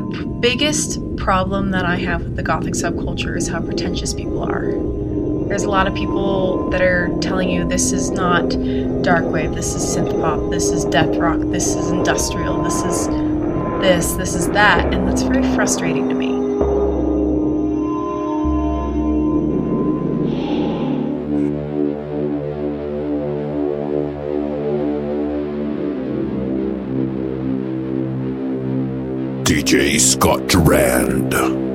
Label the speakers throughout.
Speaker 1: The p- biggest problem that I have with the gothic subculture is how pretentious people are. There's a lot of people that are telling you this is not dark wave, this is synth pop, this is death rock, this is industrial, this is this, this is that, and that's very frustrating to me.
Speaker 2: DJ Scott Durand.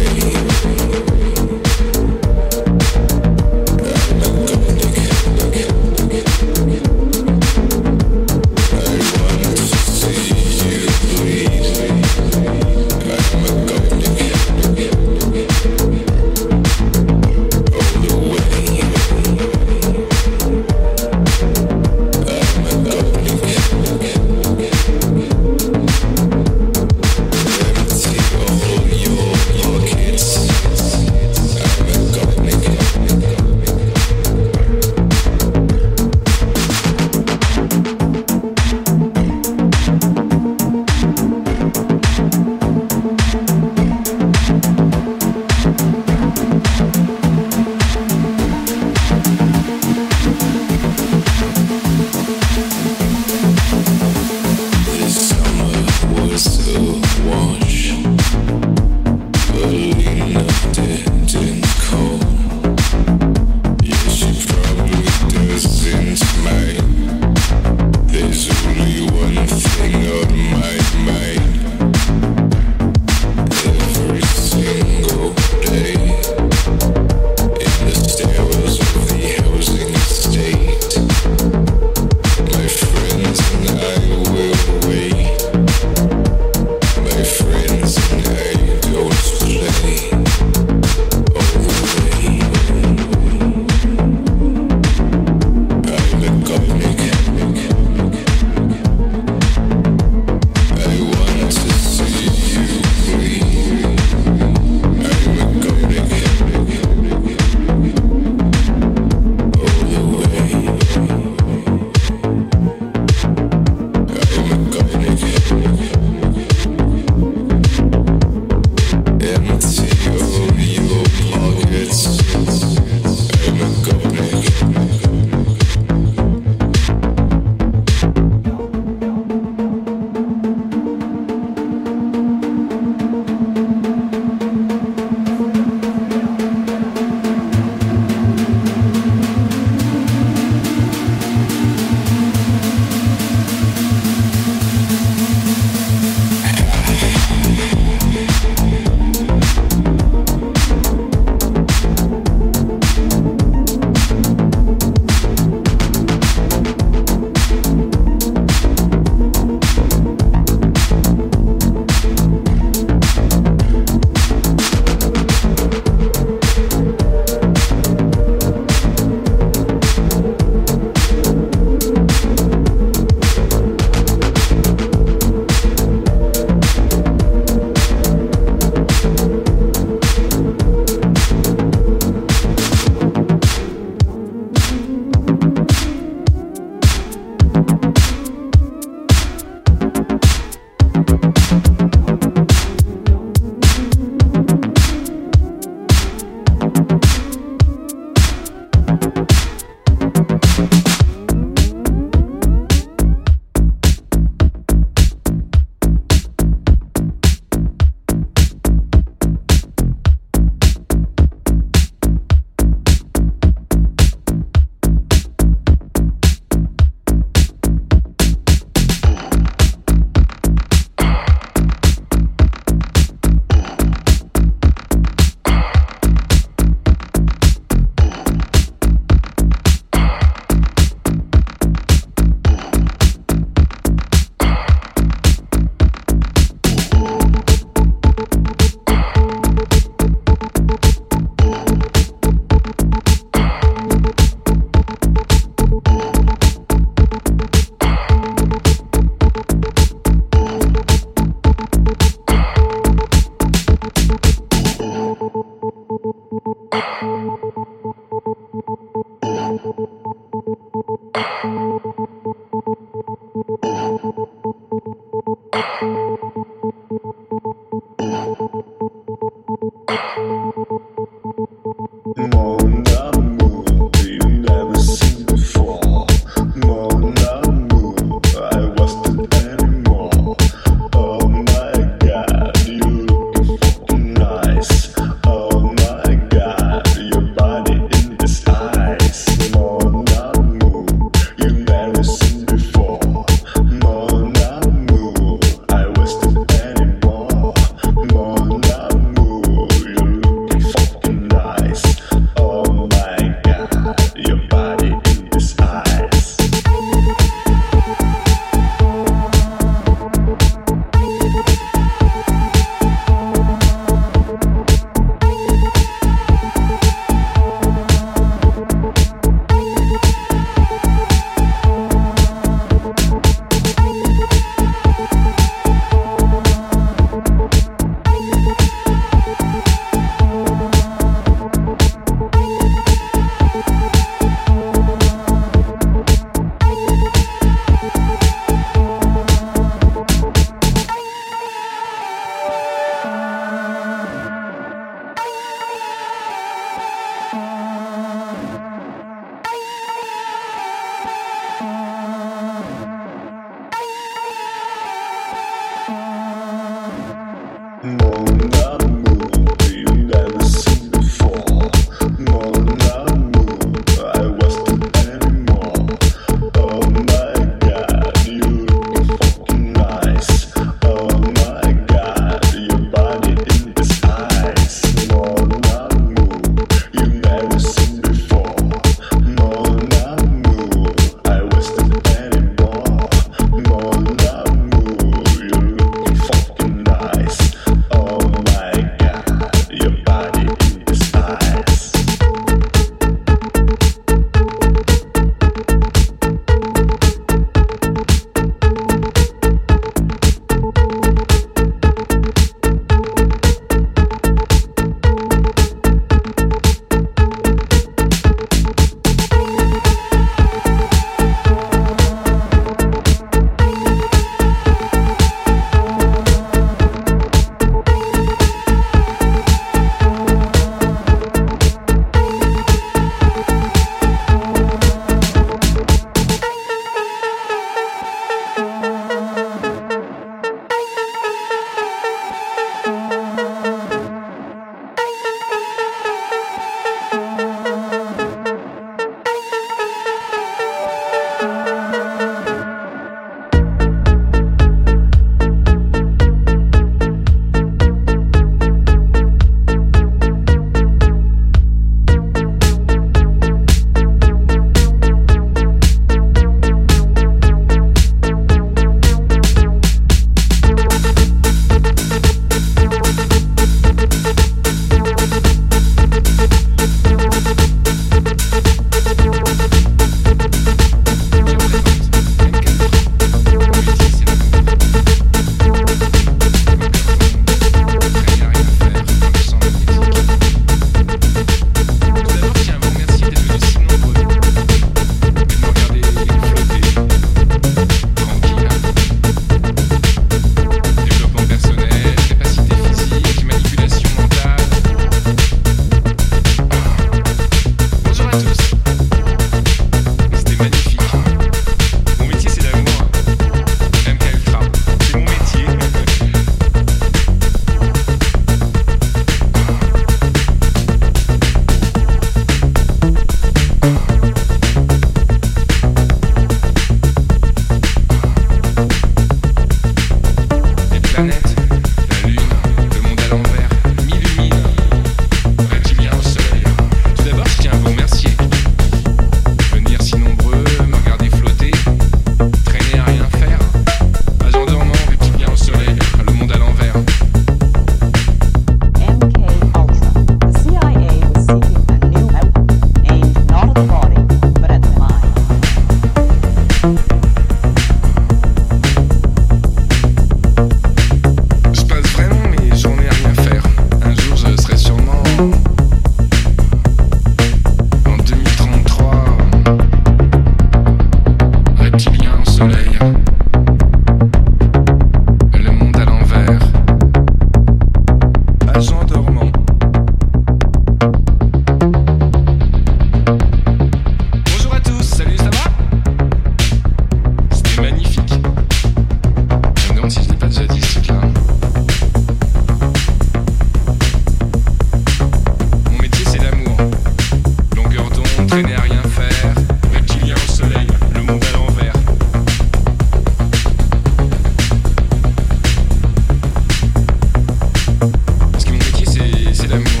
Speaker 3: him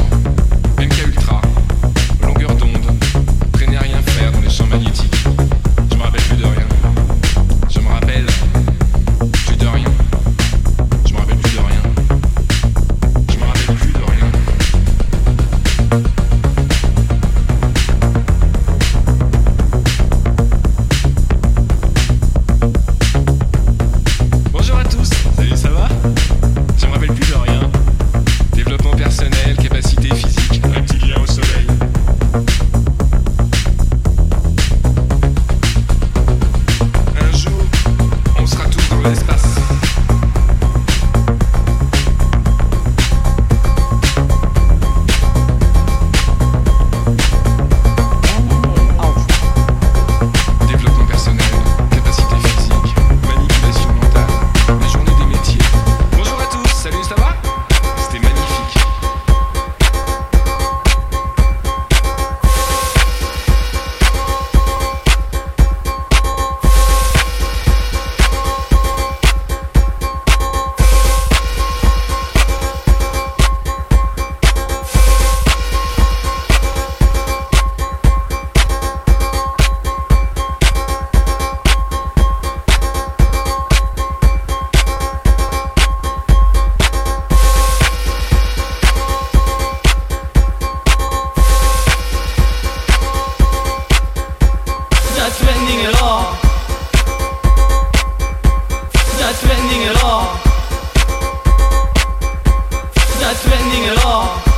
Speaker 4: it.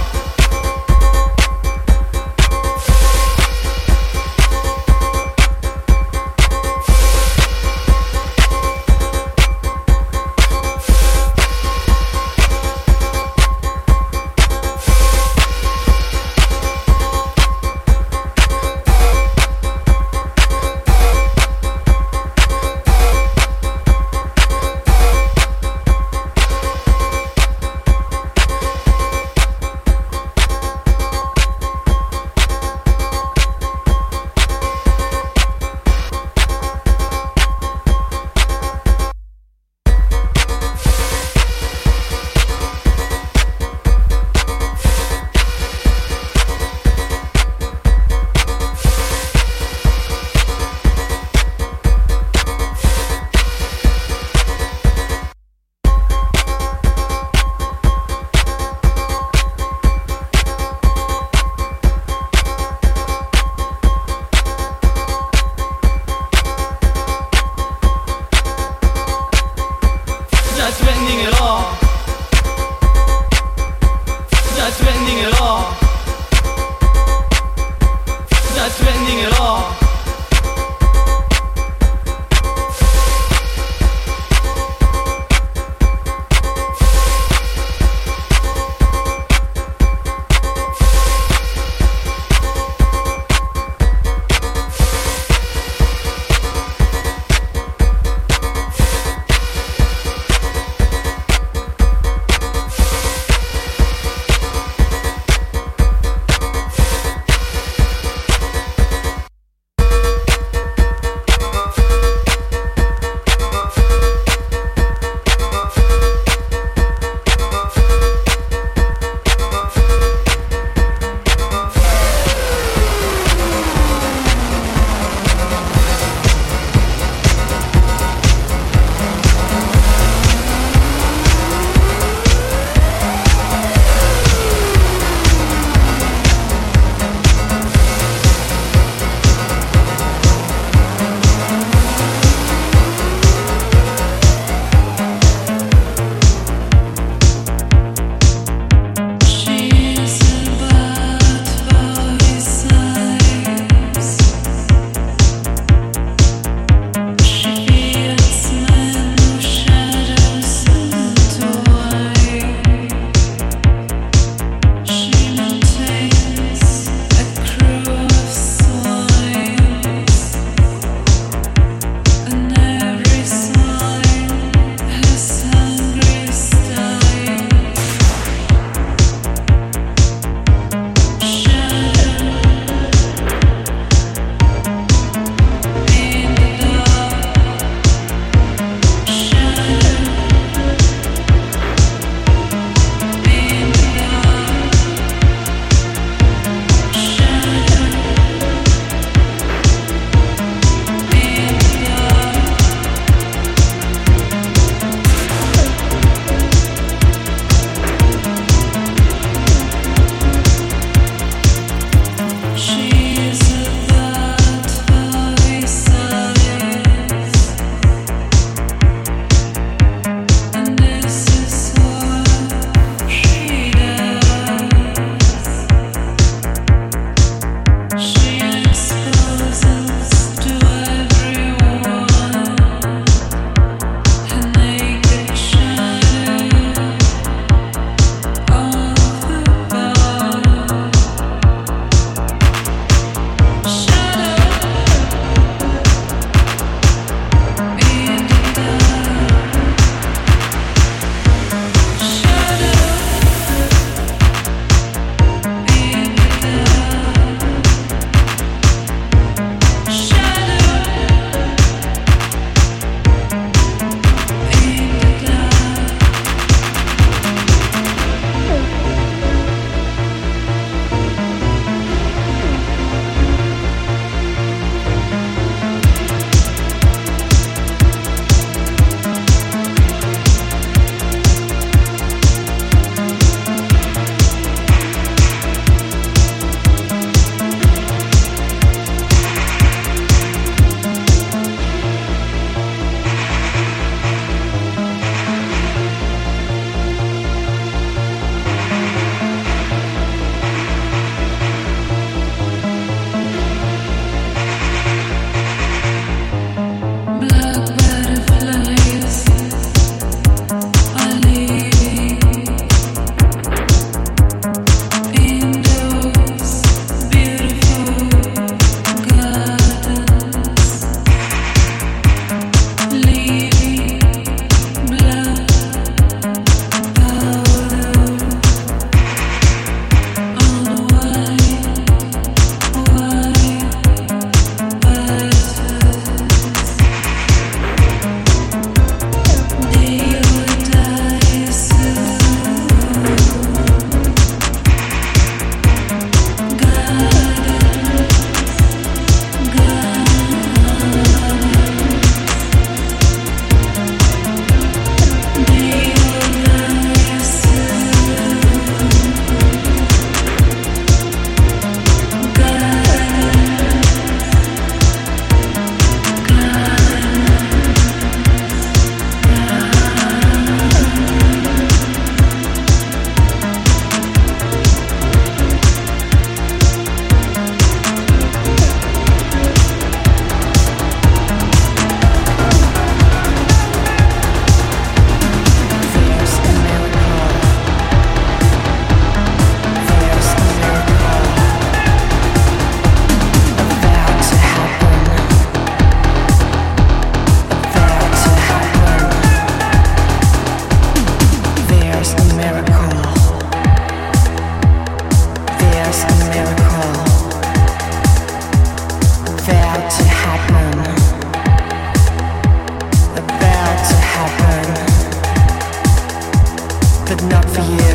Speaker 4: for you.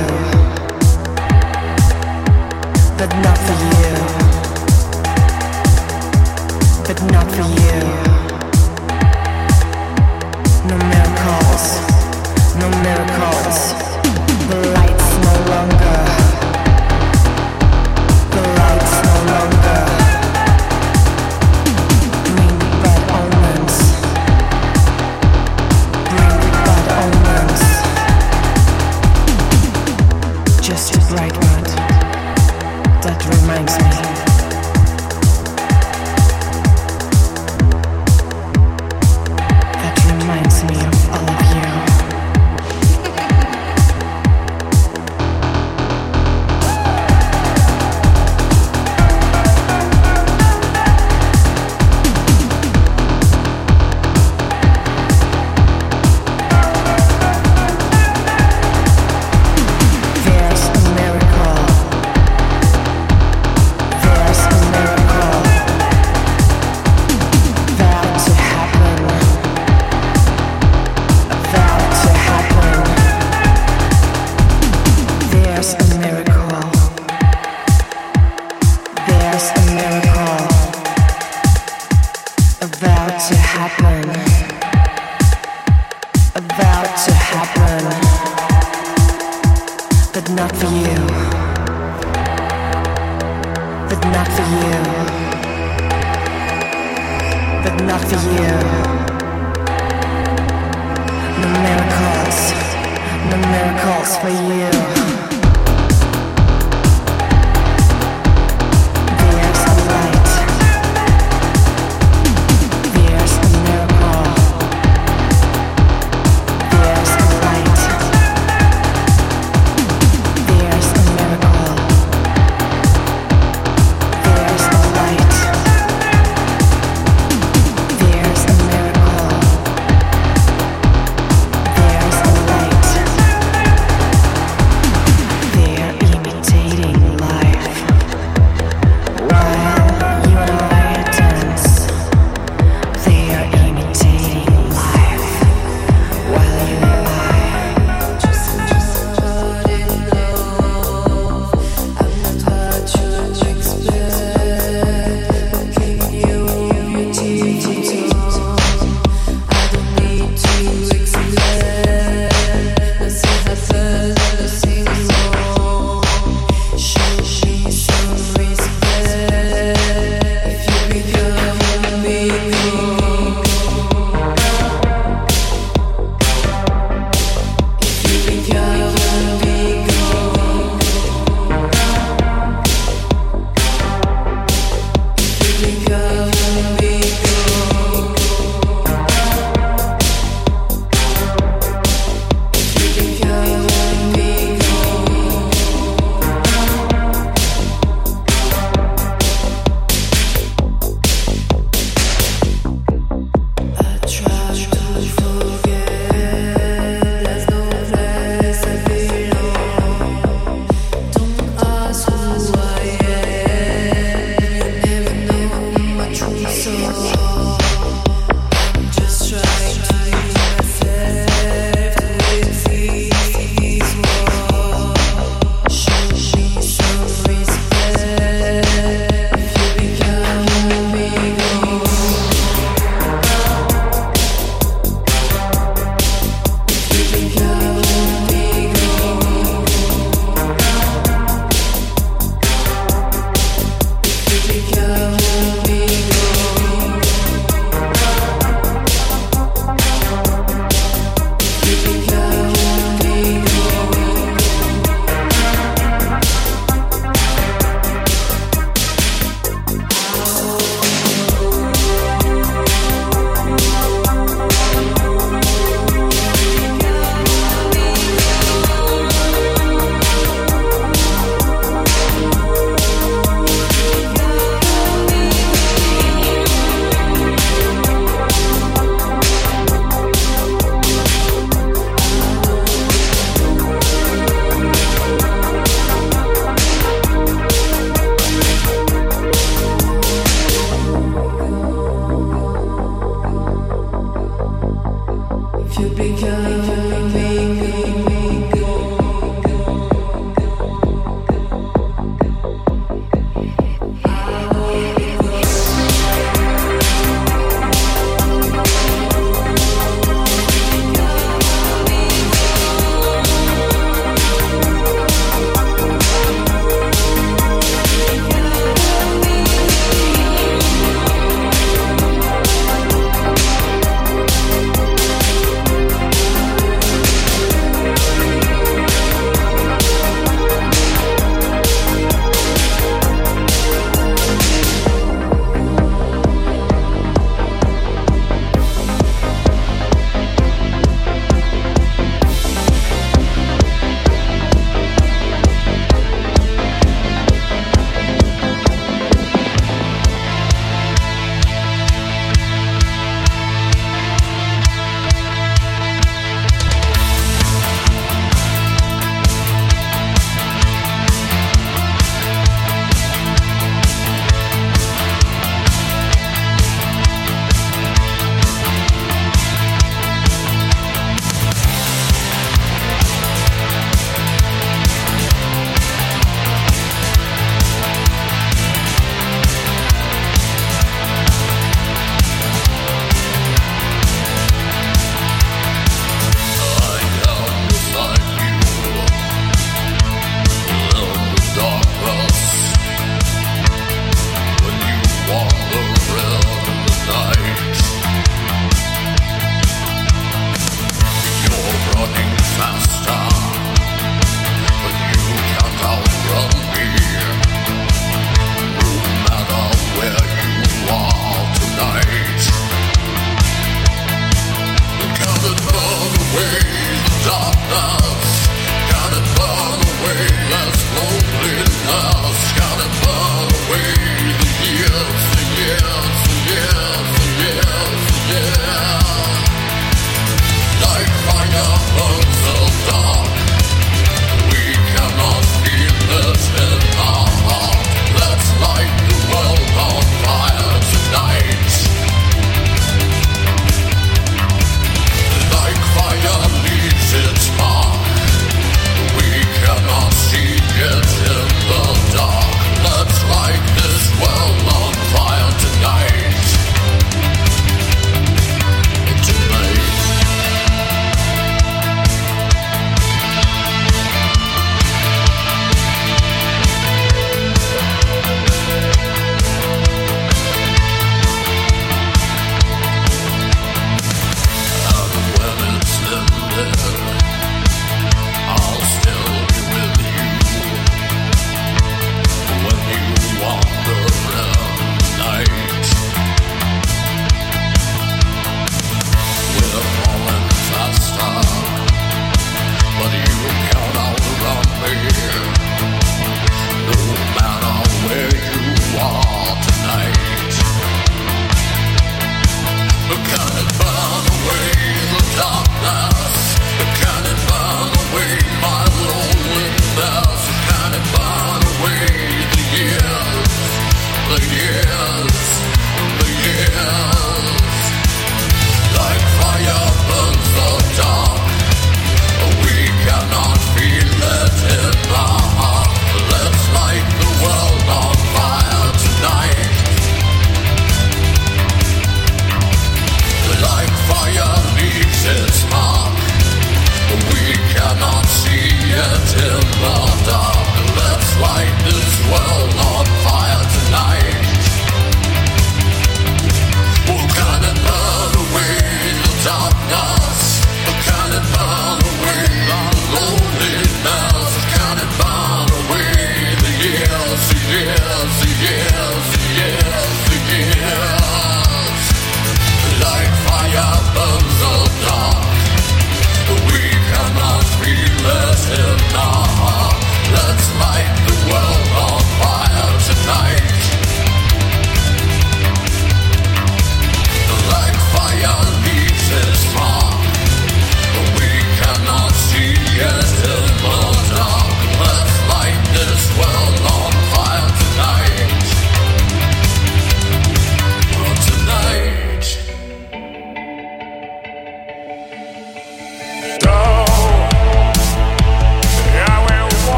Speaker 4: for you.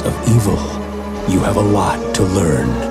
Speaker 4: Of evil, you have a lot to learn.